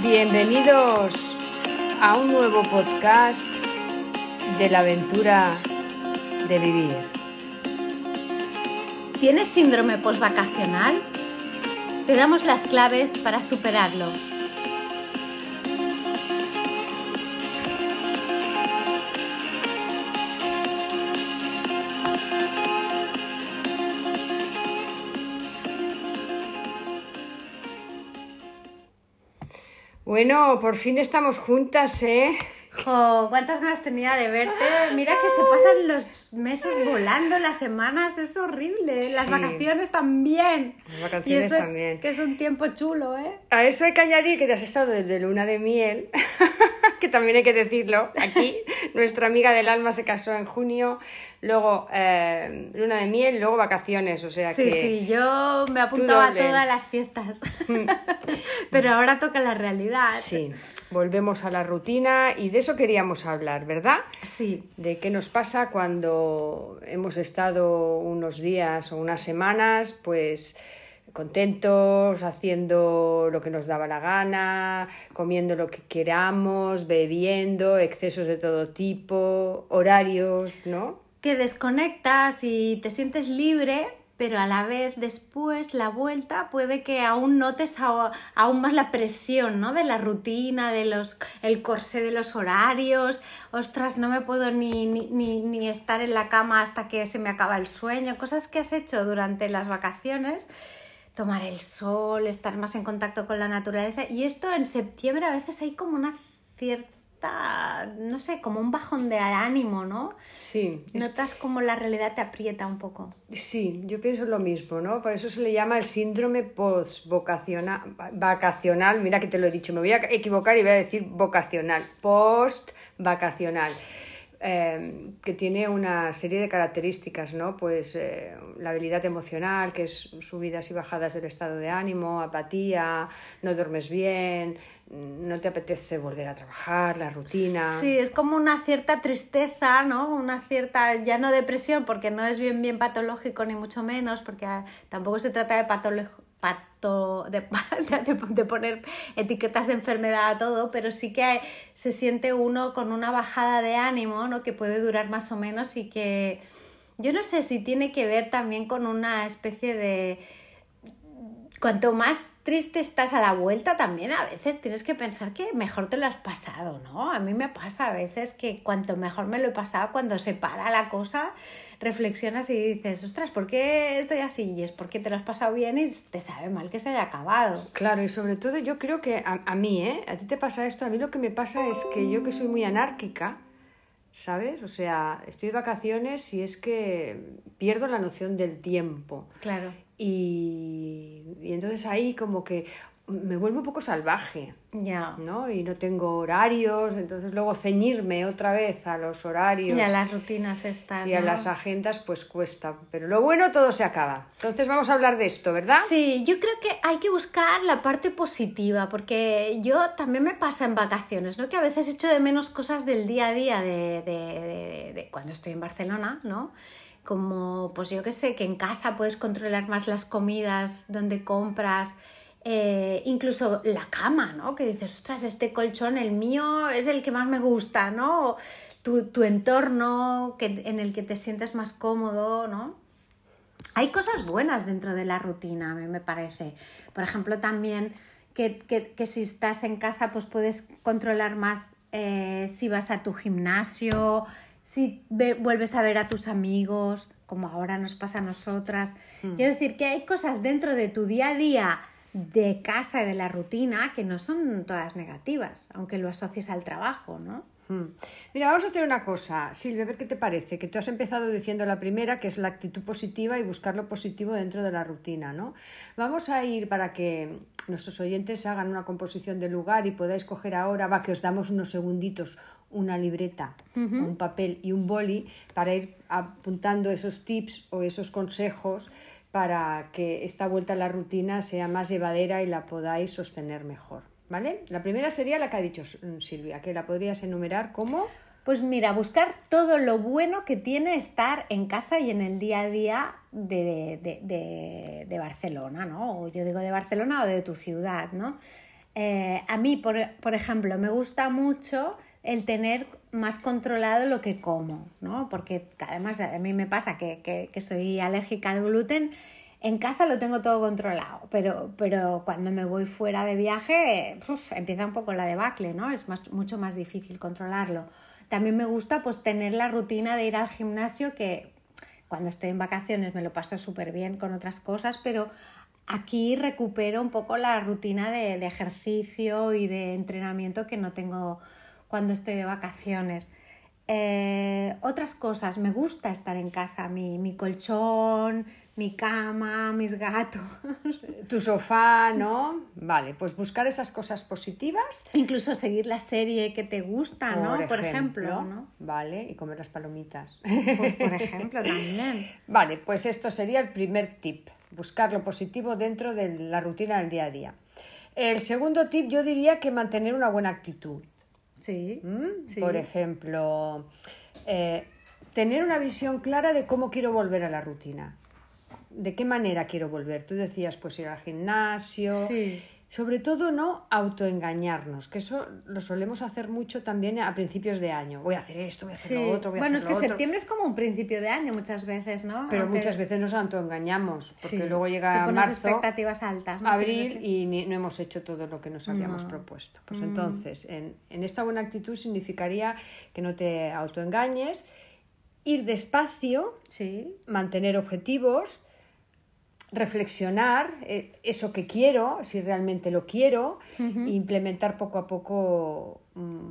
Bienvenidos a un nuevo podcast de la aventura de vivir. ¿Tienes síndrome postvacacional? Te damos las claves para superarlo. Bueno, por fin estamos juntas, ¿eh? Jo, cuántas ganas tenía de verte. Mira que se pasan los meses volando, las semanas, es horrible. Las vacaciones también. Las vacaciones y eso también. Que es un tiempo chulo, ¿eh? A eso hay que añadir que te has estado desde luna de miel, que también hay que decirlo. Aquí nuestra amiga del alma se casó en junio, luego eh, luna de miel, luego vacaciones, o sea Sí, que... sí, yo me apuntaba a todas las fiestas. Pero ahora toca la realidad. Sí, volvemos a la rutina y de eso queríamos hablar, ¿verdad? Sí. De qué nos pasa cuando hemos estado unos días o unas semanas, pues contentos, haciendo lo que nos daba la gana, comiendo lo que queramos, bebiendo, excesos de todo tipo, horarios, ¿no? que desconectas y te sientes libre, pero a la vez después la vuelta puede que aún notes aún más la presión, ¿no? De la rutina, de los el corsé de los horarios. Ostras, no me puedo ni, ni, ni, ni estar en la cama hasta que se me acaba el sueño. Cosas que has hecho durante las vacaciones. Tomar el sol, estar más en contacto con la naturaleza. Y esto en septiembre a veces hay como una cierta, no sé, como un bajón de ánimo, ¿no? Sí, Notas como la realidad te aprieta un poco. sí, yo pienso lo mismo, ¿no? Por eso se le llama el síndrome post-vacacional. Vacacional, mira que te lo he dicho, me voy a equivocar y voy a decir vocacional, post-vacacional. Eh, que tiene una serie de características, ¿no? Pues eh, la habilidad emocional, que es subidas y bajadas del estado de ánimo, apatía, no duermes bien, no te apetece volver a trabajar, la rutina. Sí, es como una cierta tristeza, ¿no? Una cierta, ya no depresión, porque no es bien bien patológico ni mucho menos, porque ah, tampoco se trata de patológico. Pato, de, de, de poner etiquetas de enfermedad a todo, pero sí que se siente uno con una bajada de ánimo, ¿no? Que puede durar más o menos y que yo no sé si tiene que ver también con una especie de cuanto más triste estás a la vuelta, también a veces tienes que pensar que mejor te lo has pasado, ¿no? A mí me pasa a veces que cuanto mejor me lo he pasado, cuando se para la cosa, reflexionas y dices, ostras, ¿por qué estoy así? Y es porque te lo has pasado bien y te sabe mal que se haya acabado. Claro, y sobre todo yo creo que a, a mí, ¿eh? A ti te pasa esto, a mí lo que me pasa es que yo que soy muy anárquica, ¿sabes? O sea, estoy de vacaciones y es que pierdo la noción del tiempo. Claro. Y, y entonces ahí como que me vuelvo un poco salvaje, Ya. ¿no? Y no tengo horarios, entonces luego ceñirme otra vez a los horarios Y a las rutinas estas. y a las agendas pues cuesta. Pero lo bueno todo se acaba. Entonces vamos a hablar de esto, ¿verdad? Sí, yo creo que hay que buscar la parte positiva, porque yo también me pasa en vacaciones, ¿no? Que a veces echo de menos cosas del día a día de, de- de- de cuando estoy en Barcelona, ¿no? Como, pues yo qué sé, que en casa puedes controlar más las comidas, donde compras, eh, incluso la cama, ¿no? Que dices, ostras, este colchón, el mío, es el que más me gusta, ¿no? Tu, tu entorno que, en el que te sientes más cómodo, ¿no? Hay cosas buenas dentro de la rutina, a mí me parece. Por ejemplo, también que, que- que si estás en casa, pues puedes controlar más eh, si vas a tu gimnasio, si ve- vuelves a ver a tus amigos, como ahora nos pasa a nosotras. Quiero decir que hay cosas dentro de tu día a día de casa y de la rutina que no son todas negativas, aunque lo asocies al trabajo, ¿no? Mm. Mira, vamos a hacer una cosa, Silvia, a ver qué te parece, que tú has empezado diciendo la primera, que es la actitud positiva y buscar lo positivo dentro de la rutina, ¿no? Vamos a ir para que nuestros oyentes hagan una composición del lugar y podáis coger ahora, va, que os damos unos segunditos, una libreta, un papel y un boli para ir apuntando esos tips o esos consejos para que esta vuelta a la rutina sea más llevadera y la podáis sostener mejor. ¿Vale? La primera sería la que ha dicho mm, Silvia, que la podrías enumerar como Pues mira, buscar todo lo bueno que tiene estar en casa y en el día a día de, de- de- de Barcelona, ¿no? O yo digo de Barcelona o de tu ciudad, ¿no? Eh, a mí, por, por ejemplo, me gusta mucho el tener más controlado lo que como, ¿no? Porque además a mí me pasa que, que, soy alérgica al gluten en casa lo tengo todo controlado, pero, pero cuando me voy fuera de viaje empieza un poco la debacle, ¿no? Es más, mucho más difícil controlarlo. También me gusta pues tener la rutina de ir al gimnasio que cuando estoy en vacaciones me lo paso súper bien con otras cosas, pero aquí recupero un poco la rutina de, de, ejercicio y de entrenamiento que no tengo cuando estoy de vacaciones. Eh, otras cosas, me gusta estar en casa, mi, mi colchón, mi cama, mis gatos. Tu sofá, ¿no? Vale, pues buscar esas cosas positivas. Incluso seguir la serie que te gusta, ¿no? Por ejemplo, por ejemplo ¿no? Vale, y comer las palomitas. Pues por ejemplo también. Vale, pues esto sería el primer tip, buscar lo positivo dentro de la rutina del día a día. El segundo tip yo diría que mantener una buena actitud. Sí. ¿Mm? sí. Por ejemplo, eh, tener una visión clara de cómo quiero volver a la rutina. ¿De qué manera quiero volver? Tú decías, pues ir al gimnasio. Sí. Sobre todo no autoengañarnos, que eso lo solemos hacer mucho también a principios de año. Voy a hacer esto, voy a hacer Sí. lo otro, voy a bueno, es hacer que lo otro. septiembre es como un principio de año muchas veces, ¿no? Pero Aunque muchas veces nos autoengañamos, porque sí, luego llega marzo, expectativas altas, ¿no? abril y ni- no hemos hecho todo lo que nos habíamos No. Mm. propuesto. Pues entonces, en, en esta buena actitud significaría que no te autoengañes, ir despacio, Sí. mantener objetivos, reflexionar eh, eso que quiero, si realmente lo quiero, e implementar poco a poco mm,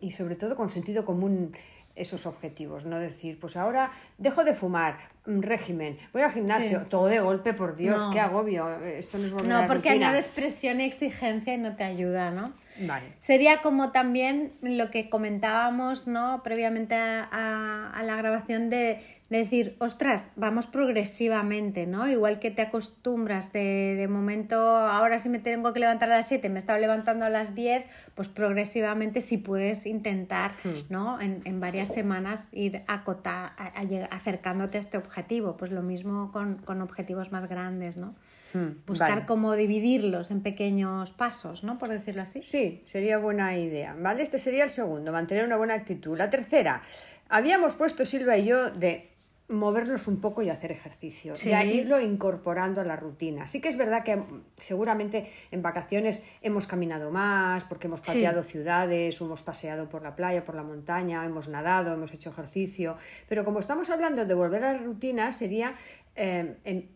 y sobre todo con sentido común esos objetivos, no decir, pues ahora dejo de fumar, mm, régimen, voy al gimnasio, Sí. todo de golpe, por Dios, No. qué agobio, eh, esto no es No, porque añades presión y exigencia y no te ayuda, ¿no? Vale. Sería como también lo que comentábamos, ¿no? Previamente a, a- a la grabación de decir, ostras, vamos progresivamente, ¿no? Igual que te acostumbras de, de momento, ahora si me tengo que levantar a las 7, me he estado levantando a las 10, pues progresivamente si puedes intentar, ¿no? En, en varias semanas ir acota- a- acercándote a este objetivo. Pues lo mismo con, con objetivos más grandes, ¿no? Mm, Buscar vale. cómo dividirlos en pequeños pasos, ¿no? Por decirlo así. Sí, sería buena idea, ¿vale? Este sería el segundo, mantener una buena actitud. La tercera, habíamos puesto Silva y yo de movernos un poco y hacer ejercicio, Sí. ya irlo incorporando a la rutina. Sí que es verdad que mm, seguramente en vacaciones hemos caminado más, porque hemos Sí. pateado ciudades, hemos paseado por la playa, por la montaña, hemos nadado, hemos hecho ejercicio, pero como estamos hablando de volver a la rutina, sería eh, en-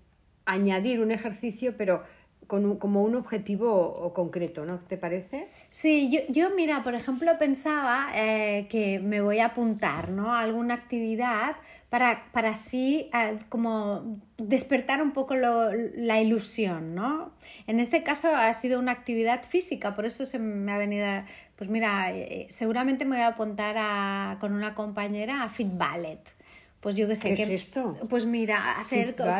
añadir un ejercicio, pero con un- como un objetivo concreto, ¿no? ¿Te parece? Sí, yo, yo mira, por ejemplo, pensaba eh, que me voy a apuntar ¿no? a alguna actividad para, para así eh, como despertar un poco la ilusión, ¿no? En este caso ha sido una actividad física, por eso se me ha venido, pues mira, eh, seguramente me voy a apuntar a- con una compañera a Fit Ballet. Pues yo qué sé. ¿Qué que, es esto? Pues mira, hacer todo,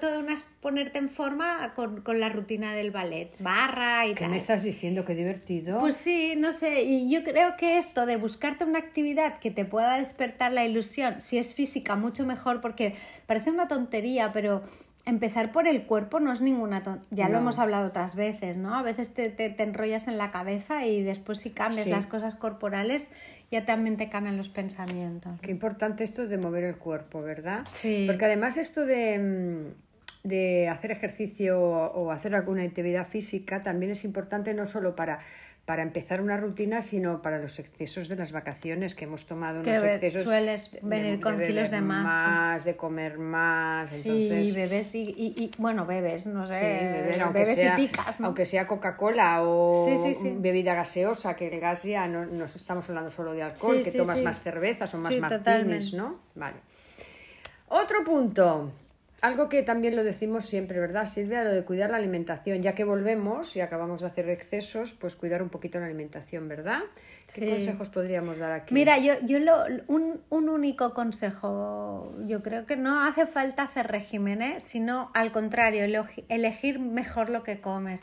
todo unas, ponerte en forma con, con la rutina del ballet, barra y ¿Qué tal. me estás diciendo? Qué divertido. Pues sí, no sé, y yo creo que esto de buscarte una actividad que te pueda despertar la ilusión, si es física, mucho mejor, porque parece una tontería, pero empezar por el cuerpo no es ninguna tontería. Ya lo hemos hablado otras veces, ¿no? A veces te, te, te enrollas en la cabeza y después si cambias Sí. las cosas corporales, ya también te cambian los pensamientos. Qué importante esto de mover el cuerpo, ¿verdad? Sí. Porque además esto de, mm, de hacer ejercicio o hacer alguna actividad física también es importante no solo para, para empezar una rutina, sino para los excesos de las vacaciones que hemos tomado Que unos excesos. sueles de- venir de con kilos beber de más, sí. más, de comer más. Sí, entonces, bebes y, y- y- bueno, bebes, no sé, Sí, beber, aunque bebes sea, y picas, ¿no? aunque sea Coca-Cola o Sí, bebida gaseosa, que el gas ya no nos estamos hablando solo de alcohol, que tomas más cervezas o más martinis, totalmente. ¿no? Vale. Otro punto, algo que también lo decimos siempre, ¿verdad, Silvia? Lo de cuidar la alimentación, ya que volvemos y acabamos de hacer excesos, pues cuidar un poquito la alimentación, ¿verdad? ¿Qué Sí. consejos podríamos dar aquí? Mira, yo, yo lo, un, un único consejo, yo creo que no hace falta hacer regímenes, sino al contrario, elegir mejor lo que comes.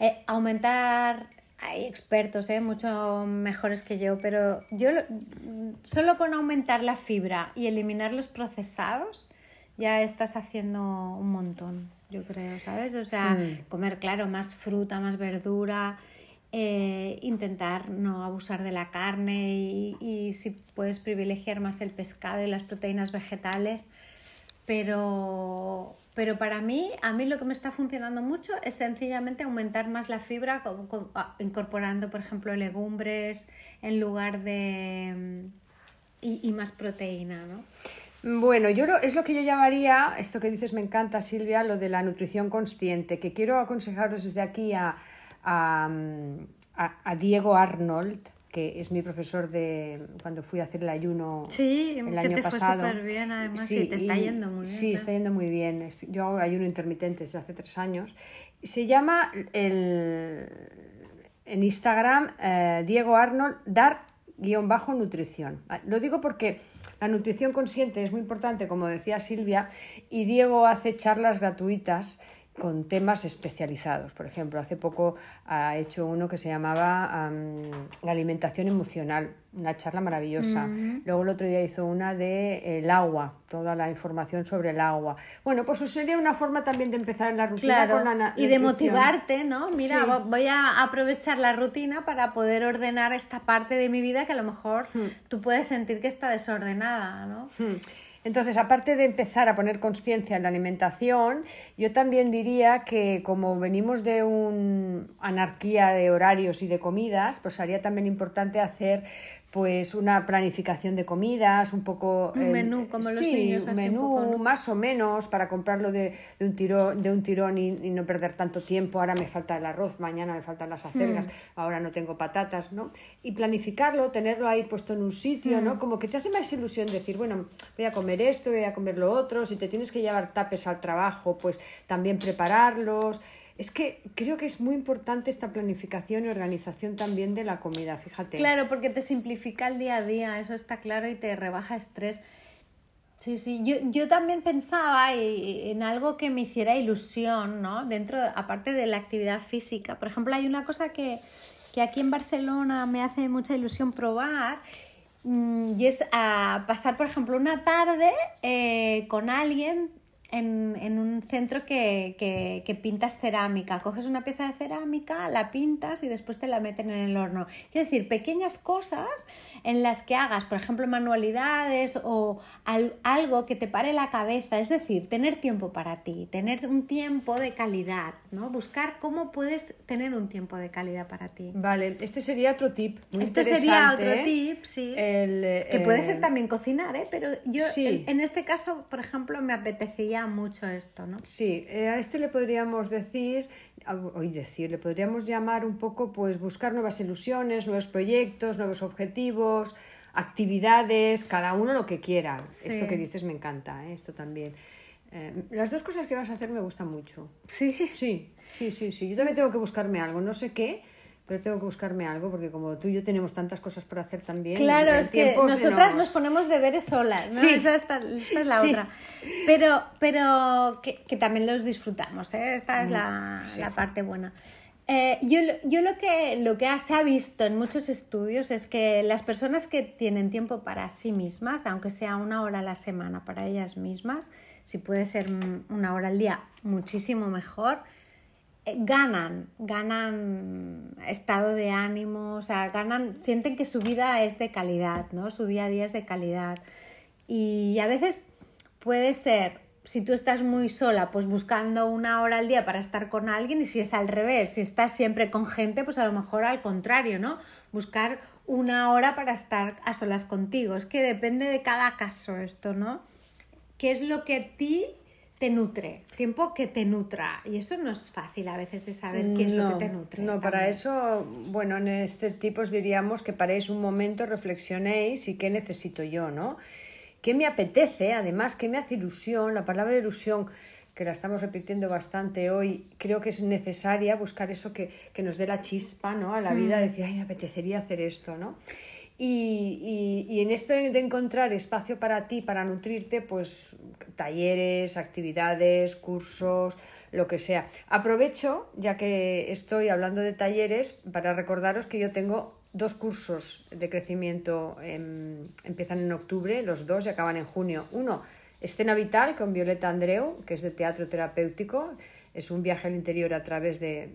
Eh, aumentar, hay expertos, eh, mucho mejores que yo, pero yo lo- solo con aumentar la fibra y eliminar los procesados, ya estás haciendo un montón, yo creo, ¿sabes? O sea, Mm. comer, claro, más fruta, más verdura eh, intentar no abusar de la carne y, y, si puedes privilegiar más el pescado y las proteínas vegetales. Pero, pero para mí, a mí lo que me está funcionando mucho es sencillamente aumentar más la fibra ah, incorporando, por ejemplo, legumbres en lugar de... y, y más proteína, ¿no? Bueno, yo es lo que yo llamaría, esto que dices me encanta Silvia, lo de la nutrición consciente, que quiero aconsejaros desde aquí a, a, a, Diego Arnold, que es mi profesor de cuando fui a hacer el ayuno sí, el año te pasado. Fue bien, además, sí, te está yendo muy bien. Sí, está yendo muy bien. Yo hago ayuno intermitente desde hace tres años. Se llama el, en Instagram eh, Diego Arnold dar guion bajo nutrición. Lo digo porque la nutrición consciente es muy importante, como decía Silvia, y Diego hace charlas gratuitas con temas especializados. Por ejemplo, hace poco ha hecho uno que se llamaba la alimentación emocional, una charla maravillosa. Luego el otro día hizo una de el agua, toda la información sobre el agua. Bueno, pues eso sería una forma también de empezar en la rutina con la Y de motivarte, ¿no? Mira, voy a aprovechar la rutina para poder ordenar esta parte de mi vida que a lo mejor hmm. tú puedes sentir que está desordenada, ¿no? Hmm. Entonces, aparte de empezar a poner conciencia en la alimentación, yo también diría que como venimos de una anarquía de horarios y de comidas, pues sería también importante hacer pues una planificación de comidas, un poco... Un menú, como los niños. un menú, más o menos, para comprarlo de, de un tirón, de un tirón y, no perder tanto tiempo. Ahora me falta el arroz, mañana me faltan las acelgas, mm. ahora no tengo patatas, ¿no? Y planificarlo, tenerlo ahí puesto en un sitio, ¿no? Mm. Como que te hace más ilusión decir, bueno, voy a comer esto, voy a comer lo otro, si te tienes que llevar tapes al trabajo, pues también prepararlos. Es que creo que es muy importante esta planificación y organización también de la comida, fíjate. Claro, porque te simplifica el día a día, eso está claro, y te rebaja estrés. Sí, sí, yo, yo también pensaba en algo que me hiciera ilusión, ¿no? Dentro, aparte de la actividad física. Por ejemplo, hay una cosa que, que aquí en Barcelona me hace mucha ilusión probar mm, y es a pasar, por ejemplo, una tarde eh, con alguien en, en un centro que, que, que, pintas cerámica. Coges una pieza de cerámica, la pintas y después te la meten en el horno. Quiero decir, pequeñas cosas en las que hagas, por ejemplo, manualidades o algo que te pare la cabeza. Es decir, tener tiempo para ti, tener un tiempo de calidad, ¿no? Buscar cómo puedes tener un tiempo de calidad para ti. Vale, este sería otro tip. este sería otro ¿eh? tip, sí. que puede ser también cocinar, ¿eh? Pero yo en este caso, por ejemplo, me apetecía mucho esto, ¿no? Sí, eh, a este le podríamos decir, hoy decir, le podríamos llamar un poco, pues buscar nuevas ilusiones, nuevos proyectos, nuevos objetivos, actividades, cada uno lo que quiera. Esto que dices me encanta, ¿eh? esto también. Eh, las dos cosas que vas a hacer me gustan mucho. Sí. Sí, sí, sí, sí. Yo también tengo que buscarme algo, no sé qué, pero tengo que buscarme algo porque como tú y yo tenemos tantas cosas por hacer también. Claro, es que nosotras nos... ponemos deberes solas, ¿no? Sí. Esa, esta, es la otra. Pero, pero que, que, también los disfrutamos, ¿eh? Esta es la, la parte buena. Eh, yo, yo lo que, lo que se ha visto en muchos estudios es que las personas que tienen tiempo para sí mismas, aunque sea una hora a la semana para ellas mismas, si puede ser una hora al día, muchísimo mejor, ganan, ganan estado de ánimo, o sea, ganan, sienten que su vida es de calidad, ¿no? Su día a día es de calidad. Y a veces puede ser, si tú estás muy sola, pues buscando una hora al día para estar con alguien, y si es al revés, si estás siempre con gente, pues a lo mejor al contrario, ¿no? Buscar una hora para estar a solas contigo. Es que depende de cada caso esto, ¿no? ¿Qué es lo que a ti te nutre, tiempo que te nutra. Y eso no es fácil a veces de saber qué es lo que te nutre. No, para eso, bueno, en este tipo os diríamos que paréis un momento, reflexionéis y qué necesito yo, ¿no? ¿Qué me apetece? Además, ¿qué me hace ilusión? La palabra ilusión, que la estamos repitiendo bastante hoy, creo que es necesaria buscar eso que, que nos dé la chispa, ¿no? A la vida, mm. decir, ay, me apetecería hacer esto, ¿no? Y, y, en esto de encontrar espacio para ti, para nutrirte, pues talleres, actividades, cursos, lo que sea. Aprovecho, ya que estoy hablando de talleres, para recordaros que yo tengo dos cursos de crecimiento, empiezan en octubre, los dos y acaban en junio. Uno, Escena Vital con Violeta Andreu, que es de teatro terapéutico, es un viaje al interior a través de,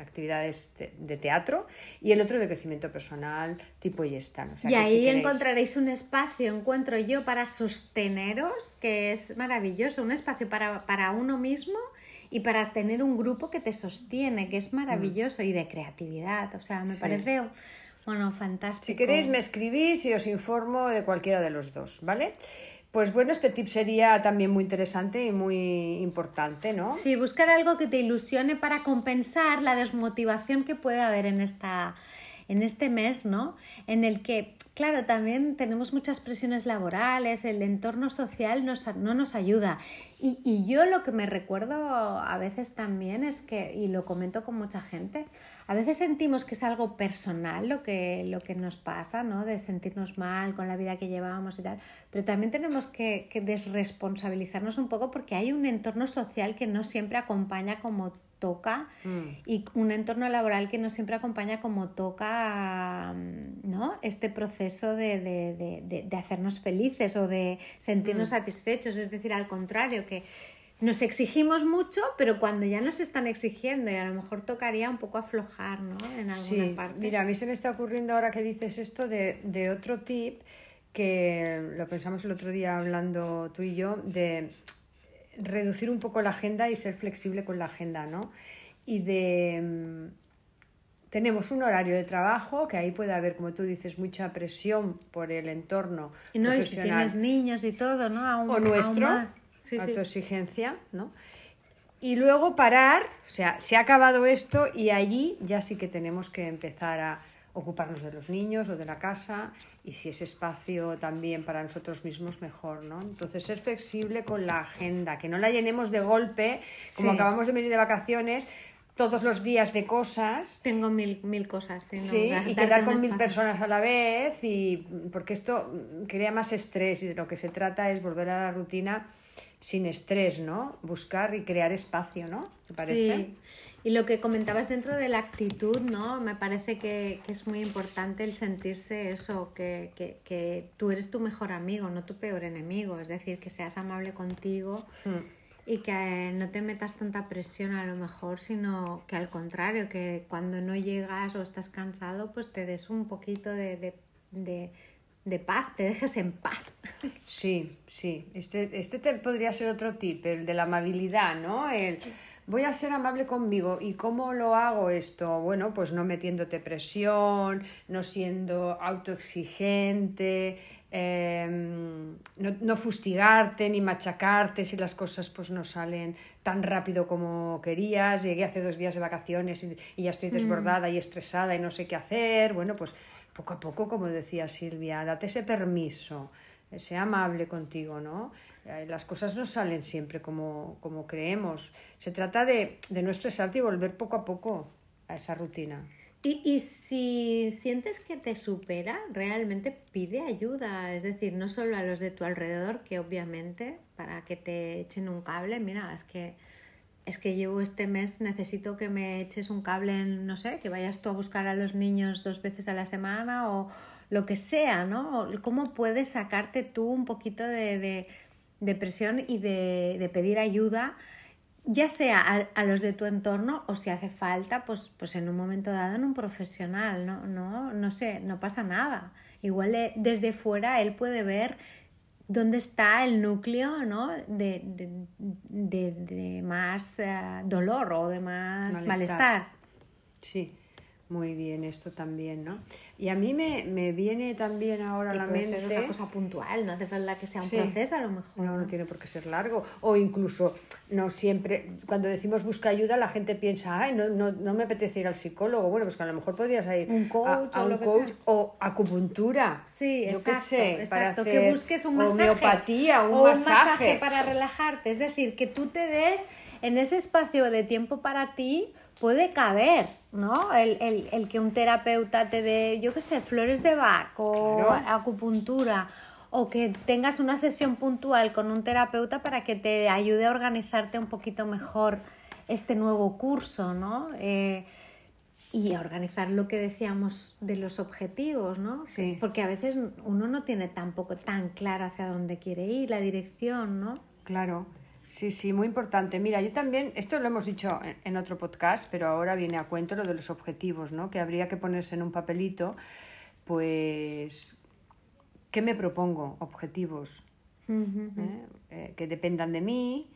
actividades de, teatro y el otro de crecimiento personal tipo y están. y ahí encontraréis un espacio, encuentro yo, para sosteneros, que es maravilloso, un espacio para, para uno mismo y para tener un grupo que te sostiene, que es maravilloso, y de creatividad. O sea, me parece, bueno, fantástico. Si queréis, me escribís y os informo de cualquiera de los dos, ¿vale? Pues bueno, este tip sería también muy interesante y muy importante, ¿no? Sí, buscar algo que te ilusione para compensar la desmotivación que puede haber en esta en este mes, ¿no? En el que, claro, también tenemos muchas presiones laborales, el entorno social no nos ayuda. Y, y, yo lo que me recuerdo a veces también es que, y lo comento con mucha gente, a veces sentimos que es algo personal lo que, lo que nos pasa, ¿no? De sentirnos mal con la vida que llevábamos y tal, pero también tenemos que, que desresponsabilizarnos un poco porque hay un entorno social que no siempre acompaña como toca mm. y un entorno laboral que no siempre acompaña como toca mm, ¿no? este proceso de, de, de, de hacernos felices o de sentirnos mm. satisfechos. Es decir, al contrario, que nos exigimos mucho, pero cuando ya nos están exigiendo y a lo mejor tocaría un poco aflojar ¿no? en alguna sí. parte. Mira, a mí se me está ocurriendo ahora que dices esto de, de otro tip que lo pensamos el otro día hablando tú y yo, de reducir un poco la agenda y ser flexible con la agenda, ¿no? Y de... Mm, tenemos un horario de trabajo que ahí puede haber, como tú dices, mucha presión por el entorno. Y no, y si tienes niños y todo, ¿no? o nuestro, sí, autoexigencia, ¿no? Y luego parar, o sea, se ha acabado esto y allí ya sí que tenemos que empezar a ocuparnos de los niños o de la casa y si es espacio también para nosotros mismos, mejor, ¿no? Entonces, ser flexible con la agenda, que no la llenemos de golpe, como acabamos de venir de vacaciones, todos los días de cosas. Tengo mil, mil cosas. Sí, y quedar con mil personas a la vez, y porque esto crea más estrés y de lo que se trata es volver a la rutina sin estrés, ¿no? Buscar y crear espacio, ¿no? ¿Te parece? Sí. Y lo que comentabas dentro de la actitud, ¿no? Me parece que, es muy importante el sentirse eso, que, que, tú eres tu mejor amigo, no tu peor enemigo. Es decir, que seas amable contigo hmm. y que no te metas tanta presión a lo mejor, sino que al contrario, que cuando no llegas o estás cansado, pues te des un poquito de de paz, te dejes en paz. Sí, sí. Este, este podría ser otro tip, el de la amabilidad, ¿no? El voy a ser amable conmigo. ¿Y cómo lo hago esto? Bueno, pues no metiéndote presión, no siendo autoexigente, em, no, fustigarte ni machacarte si las cosas pues no salen tan rápido como querías. Llegué hace dos días de vacaciones y, y ya estoy mm. desbordada y estresada y no sé qué hacer. Bueno, pues poco a poco, como decía Silvia, date ese permiso, sea amable contigo, ¿no? Eh, las cosas no salen siempre como, como creemos. Se trata de, de no estresarte y volver poco a poco a esa rutina. Y, y, si sientes que te supera, realmente pide ayuda, es decir, no solo a los de tu alrededor, que obviamente para que te echen un cable, mira, es que es que llevo este mes, necesito que me eches un cable, en, no sé, que vayas tú a buscar a los niños dos veces a la semana o lo que sea, ¿no? ¿Cómo puedes sacarte tú un poquito de, de, presión y de, de, pedir ayuda, ya sea a, los de tu entorno o si hace falta, pues, pues en un momento dado en un profesional, ¿no? No, no sé, no pasa nada. Igual eh, desde fuera él puede ver dónde está el núcleo ¿no? de, de, de, más eh, dolor o de más malestar. Sí, muy bien, esto también, ¿no? Y a mí me, me viene también ahora a la puede mente... Ser una cosa puntual, no hace falta que sea un proceso a lo mejor. No, no tiene por qué ser largo. O incluso, no siempre, cuando decimos busca ayuda, la gente piensa, ay, no, no, no me apetece ir al psicólogo. Bueno, pues que a lo mejor podrías ir un coach, a, o, un coach o acupuntura. Sí, Yo exacto, sé, exacto. que busques un masaje. Homeopatía, un o masaje. un masaje para relajarte. Es decir, que tú te des en ese espacio de tiempo para ti puede caber, ¿no? El, que un terapeuta te dé, yo qué sé, flores de Bach o acupuntura o que tengas una sesión puntual con un terapeuta para que te ayude a organizarte un poquito mejor este nuevo curso, ¿no? Eh, y a organizar lo que decíamos de los objetivos, ¿no? Sí. Porque a veces uno no tiene tampoco tan claro hacia dónde quiere ir, la dirección, ¿no? Claro. Sí, sí, muy importante. Mira, yo también, esto lo hemos dicho en, otro podcast, pero ahora viene a cuento lo de los objetivos, ¿no? Que habría que ponerse en un papelito, pues, ¿qué me propongo? Objetivos. ¿eh? Eh, que dependan de mí,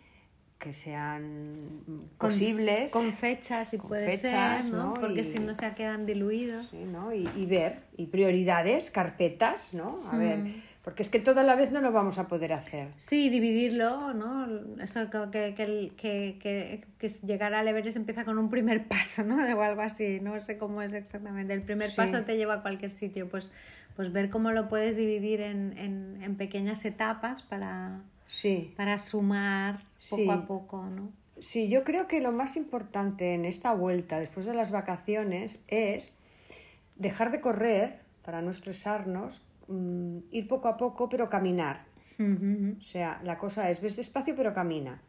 que sean posibles. Con fechas, si con puede fechas, ser, ¿no? ¿no? Porque Y- si no se quedan diluidos. Sí, ¿no? y, y ver, y prioridades, carpetas, ¿no? A ver. Porque es que todo a la vez no lo vamos a poder hacer. Sí, dividirlo, ¿no? Eso que, que, que, que, llegar al Everest empieza con un primer paso, ¿no? O algo así, no sé cómo es exactamente. El primer Sí. paso te lleva a cualquier sitio, pues, pues ver cómo lo puedes dividir en, en, en pequeñas etapas para, Sí, para sumar poco Sí. a poco, ¿no? sí, yo creo que lo más importante en esta vuelta, después de las vacaciones, es dejar de correr para no estresarnos, mm, ir poco a poco, pero caminar. O sea, la cosa es, ves despacio, pero camina.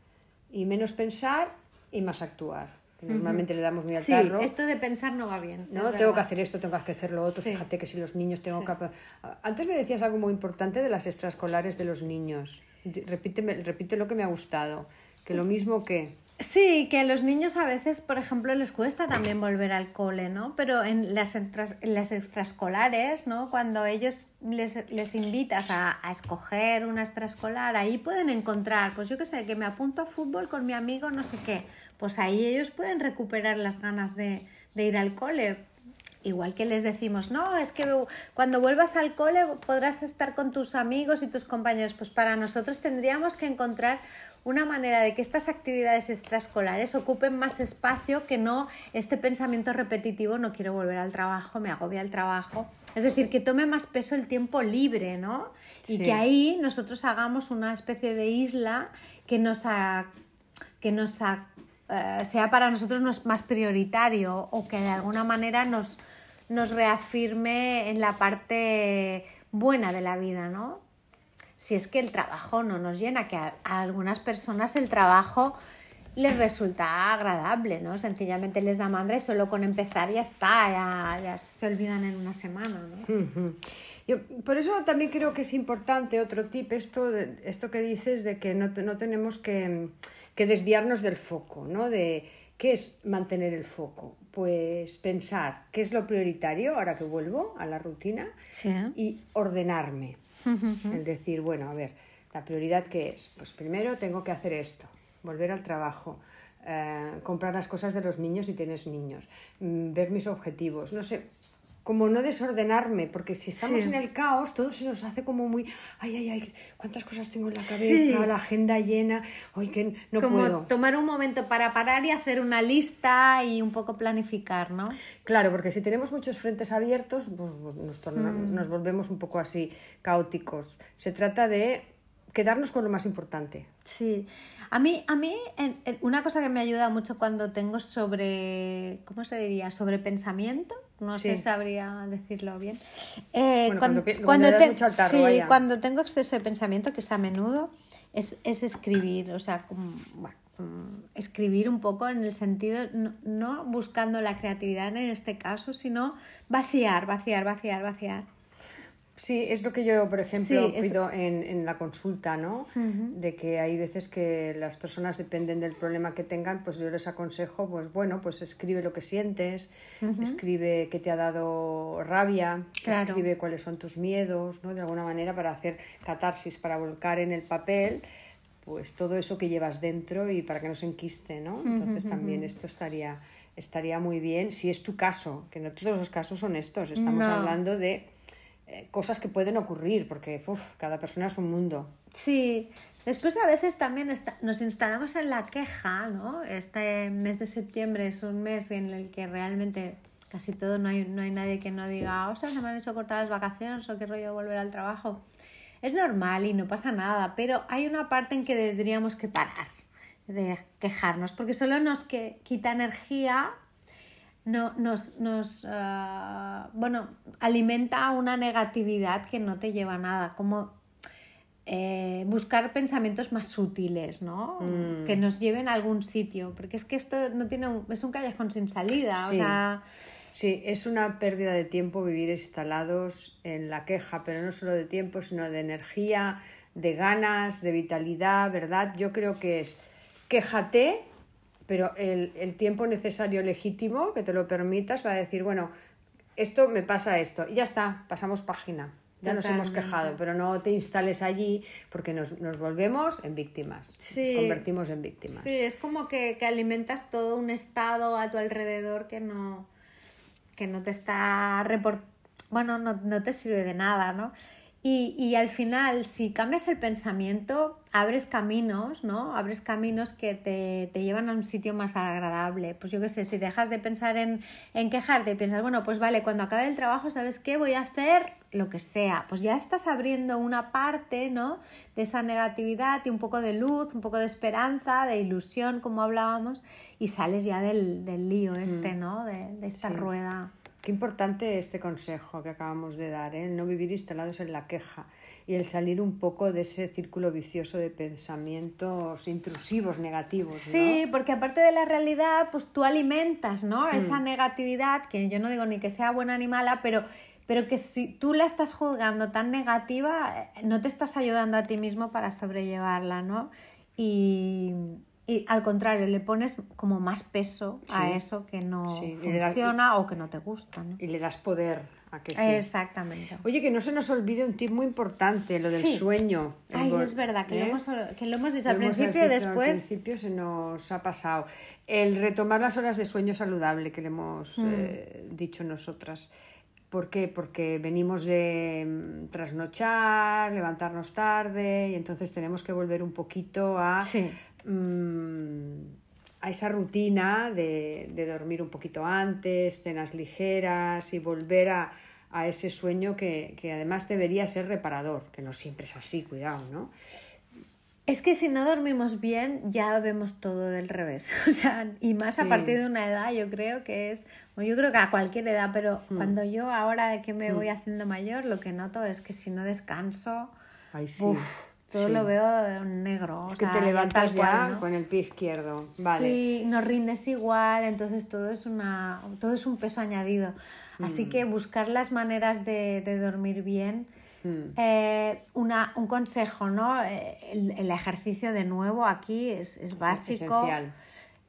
Y menos pensar y más actuar. Que Normalmente le damos muy al Sí, tarro. esto de pensar no va bien. No, tengo verdad. que hacer esto, tengo que hacer lo otro. Sí. Fíjate que si los niños tengo Sí. que... Antes me decías algo muy importante de las extraescolares de los niños. Repíteme, repite lo que me ha gustado. Que lo mismo que... Sí, que a los niños a veces, por ejemplo, les cuesta también volver al cole, ¿no? Pero en las, entras- en las extraescolares, ¿no? Cuando ellos les, les invitas a, a escoger una extraescolar, ahí pueden encontrar, pues yo qué sé, que me apunto a fútbol con mi amigo, no sé qué. Pues ahí ellos pueden recuperar las ganas de, de ir al cole. Igual que les decimos, no, es que cuando vuelvas al cole podrás estar con tus amigos y tus compañeros. Pues para nosotros tendríamos que encontrar una manera de que estas actividades extraescolares ocupen más espacio que no este pensamiento repetitivo, no quiero volver al trabajo, me agobia el trabajo. Es decir, que tome más peso el tiempo libre, ¿no? Y Sí. que ahí nosotros hagamos una especie de isla que nos, ha- que nos eh, sea para nosotros nos- más prioritario o que de alguna manera nos, nos reafirme en la parte buena de la vida, ¿no? Si es que el trabajo no nos llena, que a, a algunas personas el trabajo les resulta agradable, ¿no? Sencillamente les da mandra y solo con empezar ya está, ya, ya se olvidan en una semana, ¿no? Yo, por eso también creo que es importante otro tip, esto, de- esto que dices de que no, no tenemos que, que desviarnos del foco, ¿no? De qué es mantener el foco. Pues pensar qué es lo prioritario ahora que vuelvo a la rutina Sí. y ordenarme. Es decir, bueno, a ver, la prioridad qué es? Pues primero tengo que hacer esto, volver al trabajo, eh, comprar las cosas de los niños si tienes niños, mm, ver mis objetivos, no sé, como no desordenarme, porque si estamos Sí. en el caos, todo se nos hace como muy, ay, ay, ay, cuántas cosas tengo en la cabeza, Sí. la agenda llena, ay, que no Como puedo. tomar un momento para parar y hacer una lista y un poco planificar, ¿no? Claro, porque si tenemos muchos frentes abiertos, pues, pues, nos, Mm. nos volvemos un poco así caóticos. Se trata de quedarnos con lo más importante. Sí, a mí, a mí una cosa que me ayuda mucho cuando tengo sobre, ¿cómo se diría? Sobre pensamiento, no sé Sí. sabría decirlo bien. Eh, Bueno, cuando cuando, cuando le das te- mucho al tarro, sí, vaya. cuando tengo exceso de pensamiento, que es a menudo, es, es escribir, o sea, como, bueno, escribir un poco en el sentido, no, no buscando la creatividad en este caso, sino vaciar, vaciar, vaciar, vaciar. Sí, es lo que yo, por ejemplo, Sí, es- pido en, en la consulta, ¿no? De que hay veces que las personas dependen del problema que tengan, pues yo les aconsejo, pues bueno, pues escribe lo que sientes, escribe qué te ha dado rabia, Claro. escribe cuáles son tus miedos, ¿no? De alguna manera para hacer catarsis, para volcar en el papel, pues todo eso que llevas dentro y para que no se enquiste, ¿no? Entonces también esto estaría, estaría muy bien, si es tu caso, que no todos los casos son estos, estamos No. hablando de cosas que pueden ocurrir, porque uf, cada persona es un mundo. Sí, después a veces también nos instalamos en la queja, ¿no? Este mes de septiembre es un mes en el que realmente casi todo no hay, no hay nadie que no diga, o sea, se me han hecho cortar las vacaciones o qué rollo volver al trabajo. Es normal y no pasa nada, pero hay una parte en que tendríamos que parar de quejarnos, porque solo nos que, quita energía no, nos, nos ah, bueno, alimenta una negatividad que no te lleva a nada, como eh, buscar pensamientos más sutiles, ¿no? Mm. Que nos lleven a algún sitio, porque es que esto no tiene un- es un callejón sin salida, Sí. o sea, Sí, es una pérdida de tiempo vivir instalados en la queja, pero no solo de tiempo, sino de energía, de ganas, de vitalidad, ¿verdad? Yo creo que es quéjate, pero el, el tiempo necesario legítimo que te lo permitas va a decir, bueno, esto me pasa esto, y ya está, pasamos página. Ya nos hemos quejado, pero no te instales allí porque nos, nos volvemos en víctimas. Sí. Nos convertimos en víctimas. Sí, es como que, que alimentas todo un estado a tu alrededor que no, que no te está report... bueno, no, no te sirve de nada, ¿no? Y, y, al final, si cambias el pensamiento, abres caminos, ¿no? Abres caminos que te, te llevan a un sitio más agradable. Pues yo qué sé, si dejas de pensar en, en quejarte y piensas, bueno, pues vale, cuando acabe el trabajo, ¿sabes qué? Voy a hacer lo que sea. Pues ya estás abriendo una parte, ¿no? De esa negatividad y un poco de luz, un poco de esperanza, de ilusión, como hablábamos, y sales ya del, del lío este, ¿no? De, de esta Sí. rueda. Qué importante este consejo que acabamos de dar, ¿eh? el no vivir instalados en la queja y el salir un poco de ese círculo vicioso de pensamientos intrusivos, negativos. ¿no? Sí, porque aparte de la realidad, pues tú alimentas, ¿no? Esa negatividad, que yo no digo ni que sea buena ni mala, pero, pero que si tú la estás juzgando tan negativa, eh, no te estás ayudando a ti mismo para sobrellevarla, ¿no? Y, y al contrario, le pones como más peso a eso que no Sí, das- funciona o que no te gusta, ¿no? Y le das poder a que sí. Exactamente. Oye, que no se nos olvide un tip muy importante, lo del Sí. sueño. Ay, es verdad, que, lo ¿eh? hemos, que lo hemos dicho Lo al principio y dicho Al después. principio se nos ha pasado. El retomar las horas de sueño saludable que le hemos Mm. eh, dicho nosotras. ¿Por qué? Porque venimos de mm, trasnochar, levantarnos tarde y entonces tenemos que volver un poquito a, Sí. Mm, a esa rutina de, de dormir un poquito antes, cenas ligeras y volver a, a ese sueño que, que además debería ser reparador, que no siempre es así, cuidado, ¿no? Es que si no dormimos bien, ya vemos todo del revés. O sea, y más a partir de una edad, yo creo que es. Bueno, yo creo que a cualquier edad, pero Mm. cuando yo ahora de que me voy haciendo mayor, lo que noto es que si no descanso, Ay, sí. uf, todo Sí. lo veo negro. o Es que sea, te levantas ya cual, ¿no? con el pie izquierdo. Vale. Sí, no rindes igual, entonces todo es una, todo es un peso añadido. Mm. Así que buscar las maneras de, de dormir bien. Mm. Eh, una, un consejo, ¿no? Eh, El, el ejercicio de nuevo aquí es, es básico. esencial.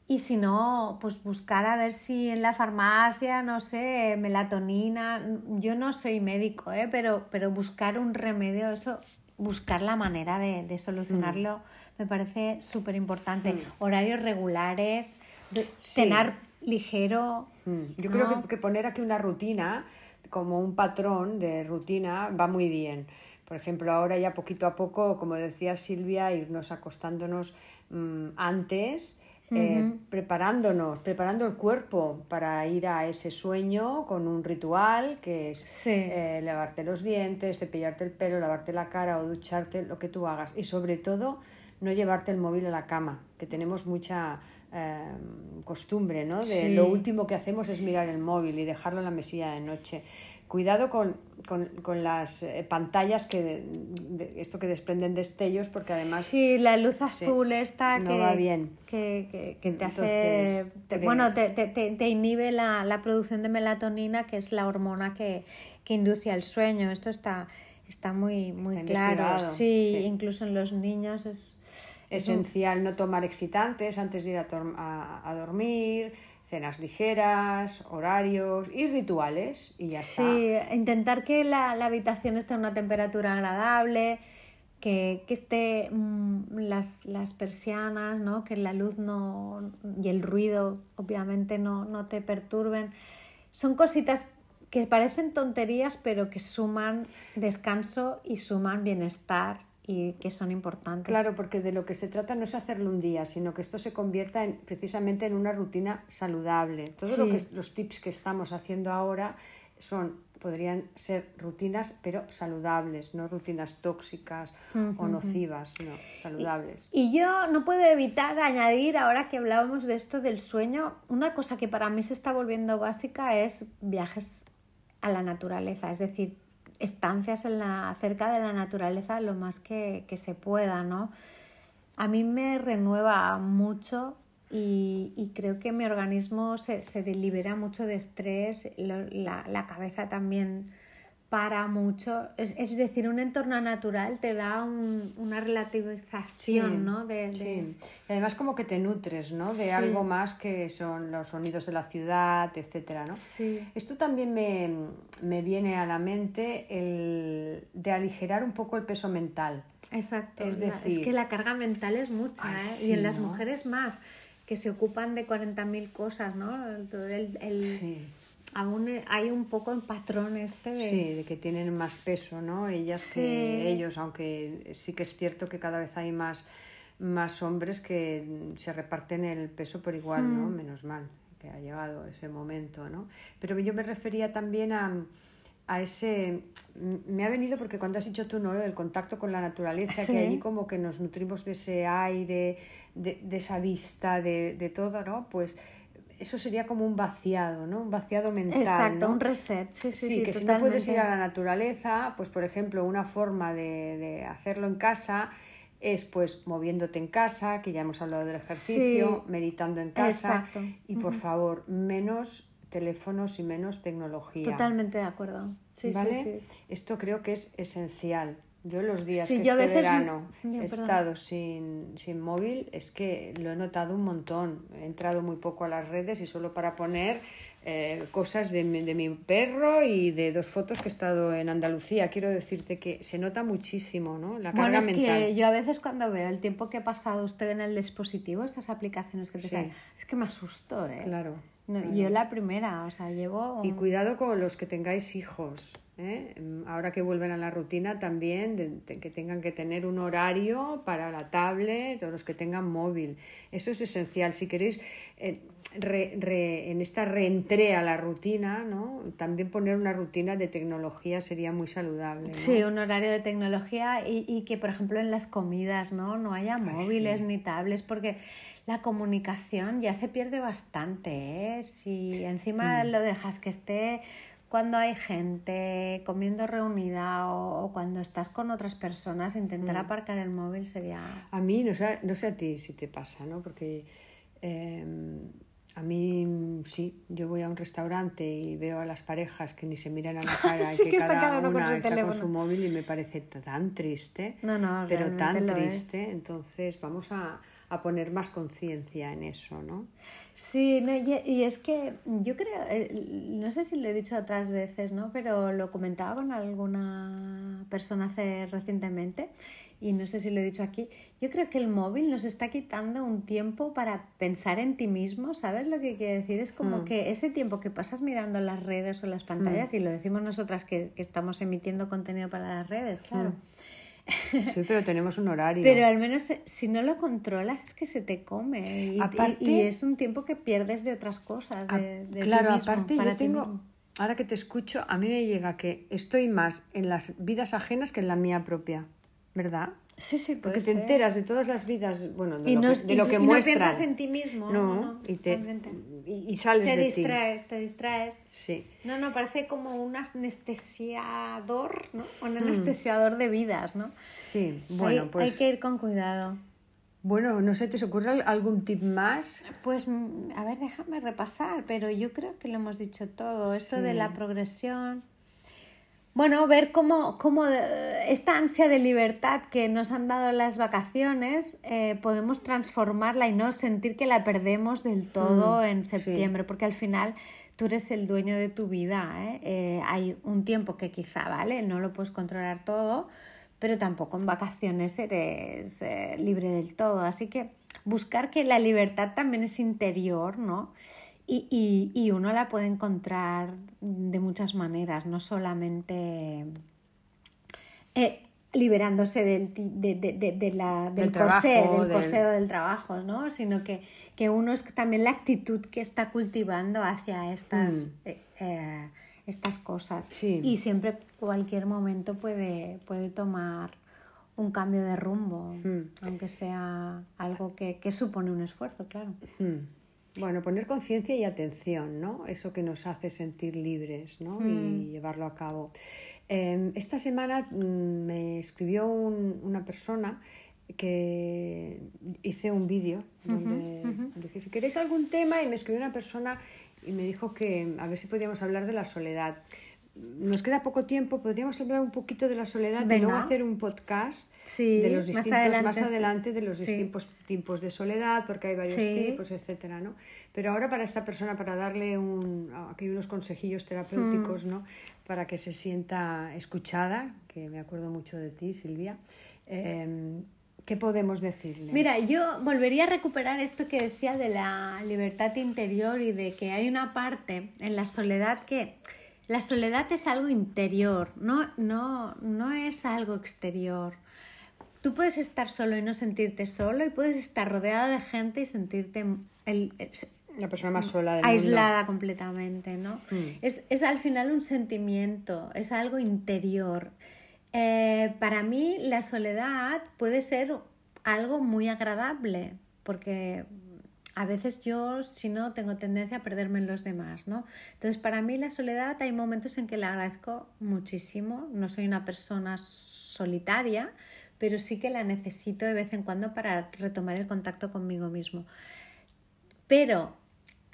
Y si no, pues buscar a ver si en la farmacia, no sé, melatonina. Yo no soy médico, ¿eh? pero, pero buscar un remedio, eso, buscar la manera de, de solucionarlo me parece súper importante. Horarios regulares, Sí. cenar ligero. Mm. Yo ¿no? creo que, que poner aquí una rutina, como un patrón de rutina, va muy bien. Por ejemplo, ahora ya poquito a poco, como decía Silvia, irnos acostándonos mm, antes, eh, preparándonos, preparando el cuerpo para ir a ese sueño con un ritual que es Sí. eh, lavarte los dientes, cepillarte el pelo, lavarte la cara o ducharte, lo que tú hagas. Y sobre todo, no llevarte el móvil a la cama, que tenemos mucha eh, costumbre, ¿no? De Sí. lo último que hacemos es mirar el móvil y dejarlo en la mesilla de noche. Cuidado con, con, con las eh, pantallas que de- de- esto que desprenden destellos, porque además Sí, la luz azul esta no que, va bien. que, que- que te Entonces, hace, te- bueno, te, te, te- inhibe la, la producción de melatonina, que es la hormona que, que induce al sueño. Esto está, está muy, muy Está claro. Sí, sí. incluso en los niños es... es un- esencial no tomar excitantes antes de ir a, tor- a- a dormir, cenas ligeras, horarios y rituales y ya Sí, intentar que la, la habitación esté a una temperatura agradable, que, que esté mm, las, las persianas, ¿no? que la luz no y el ruido obviamente no, no te perturben. Son cositas que parecen tonterías, pero que suman descanso y suman bienestar y que son importantes. Claro, porque de lo que se trata no es hacerlo un día, sino que esto se convierta en, precisamente en una rutina saludable. Todo lo Sí. los tips que estamos haciendo ahora son podrían ser rutinas, pero saludables, no rutinas tóxicas o nocivas, sino saludables. Y yo no puedo evitar añadir, ahora que hablábamos de esto del sueño, una cosa que para mí se está volviendo básica es viajes a la naturaleza, es decir, estancias en la, cerca de la naturaleza lo más que, que se pueda, ¿no? A mí me renueva mucho Y, creo que mi organismo se, se libera mucho de estrés, la, la cabeza también para mucho, es, decir, un entorno natural te da una relativización, ¿no? De, Sí. Y además como que te nutres, ¿no? De algo más que son los sonidos de la ciudad, etcétera, ¿no? Sí. Esto también me, viene a la mente el de aligerar un poco el peso mental. Exacto. Es, decir, es que la carga mental es mucha, ¿eh? y en las mujeres más, que se ocupan de 40.000 cosas, ¿no? El, el, aún hay un poco el patrón este de... Sí, de que tienen más peso, ¿no? Ellas que ellos, aunque sí que es cierto que cada vez hay más, más hombres que se reparten el peso por igual, ¿no? Hmm. Menos mal que ha llegado ese momento, ¿no? Pero yo me refería también a, a ese... Me ha venido porque cuando has dicho tú, ¿no? Del contacto con la naturaleza, que allí como que nos nutrimos de ese aire, de, de esa vista, de, de todo, ¿no? Pues eso sería como un vaciado, ¿no? Un vaciado mental. Exacto, un reset, sí, sí, sí. que si no puedes ir a la naturaleza, pues por ejemplo, una forma de, hacerlo en casa es pues moviéndote en casa, que ya hemos hablado del ejercicio, meditando en casa. Exacto. Y por favor, menos teléfonos y menos tecnología. Totalmente de acuerdo. Sí, ¿Vale? sí, Esto creo que es esencial. Yo los días que este verano he estado sin, sin, móvil es que lo he notado un montón. He entrado muy poco a las redes y solo para poner eh, cosas de mi, de mi perro y de dos fotos que he estado en Andalucía. Quiero decirte que se nota muchísimo, ¿no? La carga bueno, es que yo a veces cuando veo el tiempo que ha pasado usted en el dispositivo, estas aplicaciones que te salen, es que me asusto, ¿eh? Claro. No, Yo la primera, o sea, llevo... Y cuidado con los que tengáis hijos. ¿Eh? Ahora que vuelven a la rutina también, que tengan que tener un horario para la tablet o los que tengan móvil. Eso es esencial. Si queréis, eh, en esta reentré a la rutina, ¿no? también poner una rutina de tecnología sería muy saludable. Sí, un horario de tecnología y, y, que, por ejemplo, en las comidas no, no haya móviles ni tablets, porque la comunicación ya se pierde bastante. ¿eh? Si encima mm. lo dejas que esté cuando hay gente comiendo reunida o, cuando estás con otras personas, intentar mm. aparcar el móvil sería... A mí, no sé, no sé a ti si te pasa, ¿no? Porque em, a mí sí, yo voy a un restaurante y veo a las parejas que ni se miran a la cara y que, cada, una está con su móvil y me parece tan triste, no, no, pero tan triste. Entonces vamos a a poner más conciencia en eso, ¿no? Sí, no, y, es que yo creo, eh, no sé si lo he dicho otras veces, ¿no? Pero lo comentaba con alguna persona hace recientemente y no sé si lo he dicho aquí. Yo creo que el móvil nos está quitando un tiempo para pensar en ti mismo, ¿sabes lo que quiere decir? Es como mm. que ese tiempo que pasas mirando las redes o las pantallas, mm. y lo decimos nosotras que, estamos emitiendo contenido para las redes, claro. Mm. Sí, pero tenemos un horario. Pero al menos eh, si no lo controlas es que se te come. Y, y, es un tiempo que pierdes de otras cosas. De, claro, aparte yo tengo, ahora que te escucho, a mí me llega que estoy más en las vidas ajenas que en la mía propia, ¿verdad? Sí, sí, Porque te enteras de todas las vidas, bueno, de, lo, que, de lo que y no piensas en ti mismo. No, y, te, y, sales te de distraes, Te distraes, Sí. No, no, parece como un anestesiador, ¿no? Un mm. anestesiador de vidas, ¿no? Sí, bueno, pues... Hay que ir con cuidado. Bueno, no sé, ¿te ocurre algún tip más? Pues, a ver, déjame repasar, pero yo creo que lo hemos dicho todo. Esto de la progresión bueno, ver cómo, cómo eh, esta ansia de libertad que nos han dado las vacaciones eh, podemos transformarla y no sentir que la perdemos del todo mm, en septiembre, porque al final tú eres el dueño de tu vida. ¿eh? hay un tiempo que quizá, ¿vale? No lo puedes controlar todo, pero tampoco en vacaciones eres libre del todo. Así que buscar que la libertad también es interior, ¿no? Y, y, uno la puede encontrar de muchas maneras, no solamente eh, liberándose del, de, de, de, la, del, corsé, del corseo del... trabajo, ¿no? sino que, que, uno es también la actitud que está cultivando hacia estas, mm. eh, eh, estas cosas. Y siempre, cualquier momento puede, puede tomar un cambio de rumbo, mm. aunque sea algo que, que, supone un esfuerzo, claro. Mm. Bueno, poner conciencia y atención, ¿no? Eso que nos hace sentir libres, ¿no? Y hmm. llevarlo a cabo. Em, esta semana mm, me escribió una persona que hice un vídeo donde dije, si queréis algún tema, y me escribió una persona y me dijo que a ver si podíamos hablar de la soledad. Nos queda poco tiempo, podríamos hablar un poquito de la soledad y luego hacer un podcast de los distintos, más adelante, de los distintos tipos de soledad, porque hay varios tipos, etcétera, ¿no? Pero ahora para esta persona, para darle un, aquí unos consejillos terapéuticos, mm. ¿no? Para que se sienta escuchada, que me acuerdo mucho de ti, Silvia. Em, ¿Qué podemos decirle? Mira, yo volvería a recuperar esto que decía de la libertad interior y de que hay una parte en la soledad que la soledad es algo interior, no, no, no es algo exterior. Tú puedes estar solo y no sentirte solo y puedes estar rodeado de gente y sentirte el, la persona más sola del aislada completamente, ¿no? Mm. Es, es al final un sentimiento, es algo interior. Eh, para mí la soledad puede ser algo muy agradable, porque a veces yo, si no, tengo tendencia a perderme en los demás, ¿no? Entonces, para mí la soledad hay momentos en que la agradezco muchísimo. No soy una persona solitaria, pero sí que la necesito de vez en cuando para retomar el contacto conmigo mismo. Pero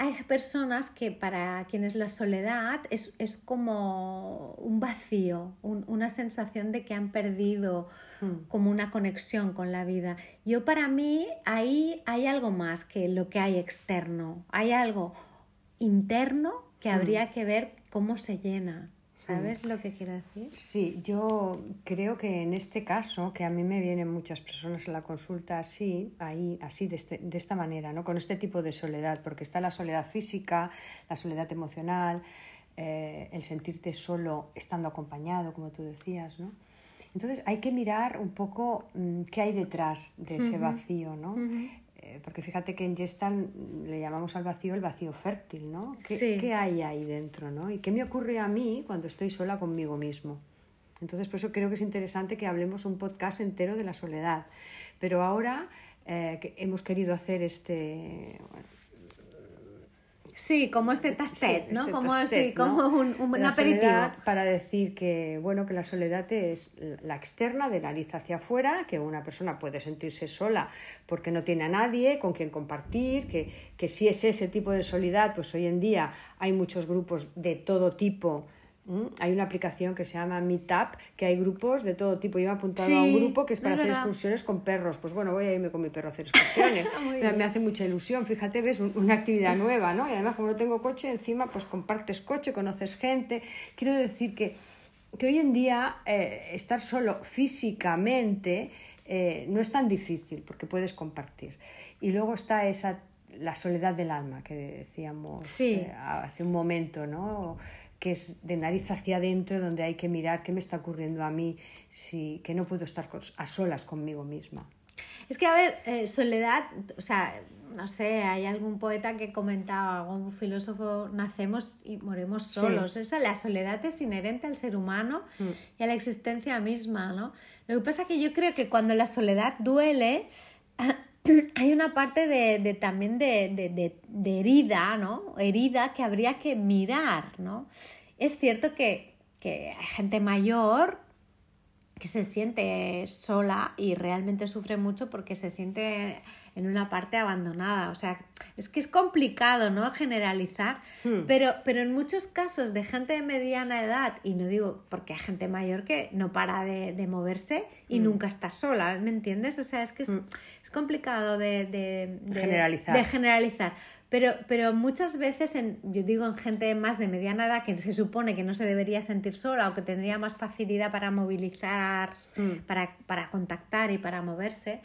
hay personas que para quienes la soledad es, como un vacío, una sensación de que han perdido hmm. como una conexión con la vida. Yo para mí ahí hay algo más que lo que hay externo, hay algo interno que hmm. habría que ver cómo se llena. ¿Sabes lo que quiero decir? Sí, yo creo que en este caso, que a mí me vienen muchas personas a la consulta así, ahí, así, de, este, de esta manera, ¿no? Con este tipo de soledad, porque está la soledad física, la soledad emocional, eh, el sentirte solo estando acompañado, como tú decías, ¿no? Entonces hay que mirar un poco mm, qué hay detrás de ese vacío, ¿no? Eh, porque fíjate que en Gestalt le llamamos al vacío el vacío fértil, ¿no? ¿Qué, hay ahí dentro, ¿no? ¿Y qué me ocurre a mí cuando estoy sola conmigo mismo? Entonces, por eso creo que es interesante que hablemos un podcast entero de la soledad. Pero ahora eh, que hemos querido hacer este, Sí, como este tastet, ¿no? Este como así, como un, un aperitivo. Para decir que, bueno, que la soledad es la externa, de nariz hacia afuera, que una persona puede sentirse sola porque no tiene a nadie con quien compartir, que, que si es ese tipo de soledad, pues hoy en día hay muchos grupos de todo tipo Mm, hay una aplicación que se llama Meetup, que hay grupos de todo tipo. Yo me he apuntado a un grupo que es para hacer excursiones con perros. Pues bueno, voy a irme con mi perro a hacer excursiones. me, hace mucha ilusión, fíjate, ves una actividad nueva, ¿no? Y además, como no tengo coche, encima pues compartes coche, conoces gente. Quiero decir que, que hoy en día eh, estar solo físicamente eh, no es tan difícil porque puedes compartir. Y luego está esa la soledad del alma que decíamos eh, hace un momento, ¿no? Que es de nariz hacia adentro, donde hay que mirar qué me está ocurriendo a mí, si, que no puedo estar a solas conmigo misma. Es que, a ver, eh, soledad, o sea, no sé, hay algún poeta que comentaba, algún filósofo, nacemos y moremos solos. Eso, la soledad es inherente al ser humano mm. y a la existencia misma, ¿no? Lo que pasa es que yo creo que cuando la soledad duele, hay una parte de, también de, herida, ¿no? Herida que habría que mirar, ¿no? Es cierto que, que hay gente mayor que se siente sola y realmente sufre mucho porque se siente en una parte abandonada. O sea, es que es complicado, ¿no? Generalizar, hmm. pero, pero en muchos casos de gente de mediana edad, y no digo porque hay gente mayor que no para de, moverse y hmm. nunca está sola, ¿me entiendes? O sea, es que es, hmm. complicado de, generalizar. De generalizar. Pero, pero muchas veces, en, yo digo en gente más de mediana edad que se supone que no se debería sentir sola o que tendría más facilidad para movilizar, para, para contactar y para moverse,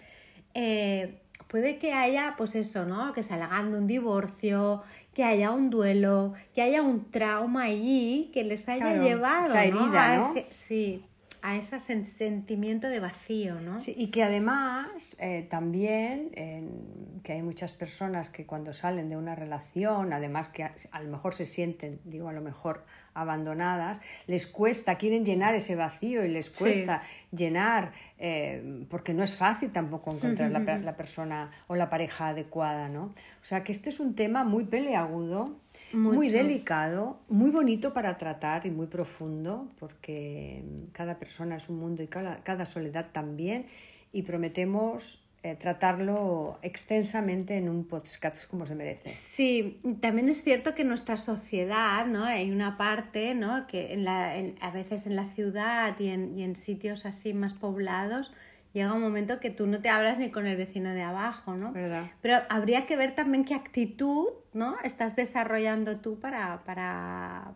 eh, puede que haya, pues eso, ¿no? Que salgan de un divorcio, que haya un duelo, que haya un trauma allí que les haya llevado esa herida, ¿no? sí, a ese sentimiento de vacío, ¿no? Sí, y que además eh, también que hay muchas personas que cuando salen de una relación, además que a, a, lo mejor se sienten, digo a lo mejor abandonadas, les cuesta, quieren llenar ese vacío y les cuesta llenar, eh, porque no es fácil tampoco encontrar la, persona o la pareja adecuada, ¿no? O sea que este es un tema muy peleagudo, muy delicado, muy bonito para tratar y muy profundo, porque cada persona es un mundo y cada, cada soledad también y prometemos eh, tratarlo extensamente en un podcast como se merece. Sí, también es cierto que nuestra sociedad, ¿no? Hay una parte, ¿no? Que en la, a veces en la ciudad y en, y en sitios así más poblados llega un momento que tú no te hablas ni con el vecino de abajo, ¿no? ¿Verdad? Pero habría que ver también qué actitud, ¿no? Estás desarrollando tú para, para,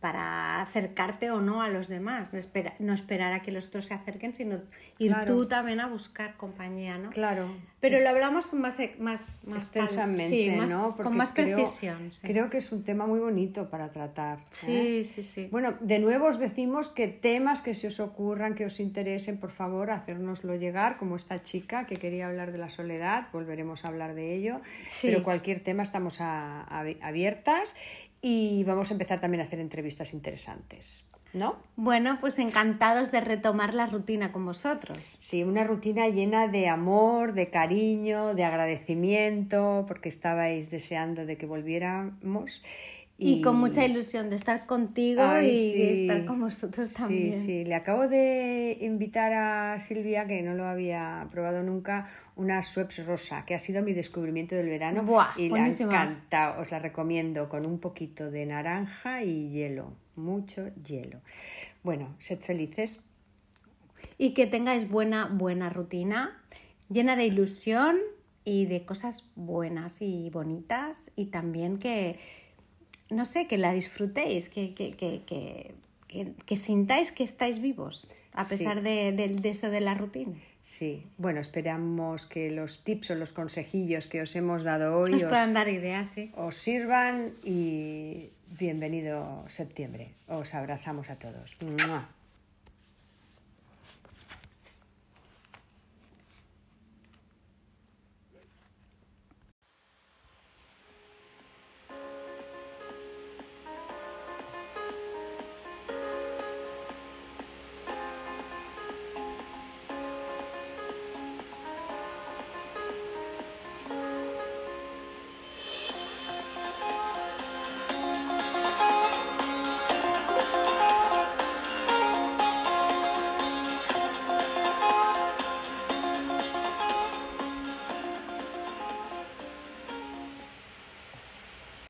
para acercarte o no a los demás. No, espera, no esperar a que los otros se acerquen, sino ir Claro. tú también a buscar compañía, ¿no? Claro. Pero lo hablamos más, más, más cal- Extensamente, sí, más- ¿no? con más creo- precisión. Sí, Creo que es un tema muy bonito para tratar. ¿eh? sí, sí. sí. Bueno, de nuevo os decimos que temas que se os ocurran, que os interesen, por favor, hacérnoslo llegar, como esta chica que quería hablar de la soledad, volveremos a hablar de ello, Sí. pero cualquier tema estamos a- a- abiertas y vamos a empezar también a hacer entrevistas interesantes, ¿no? Bueno, pues encantados de retomar la rutina con vosotros. Sí, una rutina llena de amor, de cariño, de agradecimiento, porque estabais deseando de que volviéramos. Y, con mucha ilusión de estar contigo Ay, y sí. estar con vosotros también. Sí, sí, le acabo de invitar a Silvia, que no lo había probado nunca, una Schweppes rosa, que ha sido mi descubrimiento del verano Buah, y buenísima. la ha encantado. Os la recomiendo con un poquito de naranja y hielo, mucho hielo. Bueno, sed felices. Y que tengáis buena, buena rutina, llena de ilusión y de cosas buenas y bonitas. Y también que, no sé, que la disfrutéis, que, que, que, que, que- que sintáis que estáis vivos, a Sí. pesar de, de- de eso de la rutina. Sí, bueno, esperamos que los tips o los consejillos que os hemos dado hoy Nos os, puedan dar ideas, sí. os sirvan y bienvenido septiembre. Os abrazamos a todos. ¡Mua!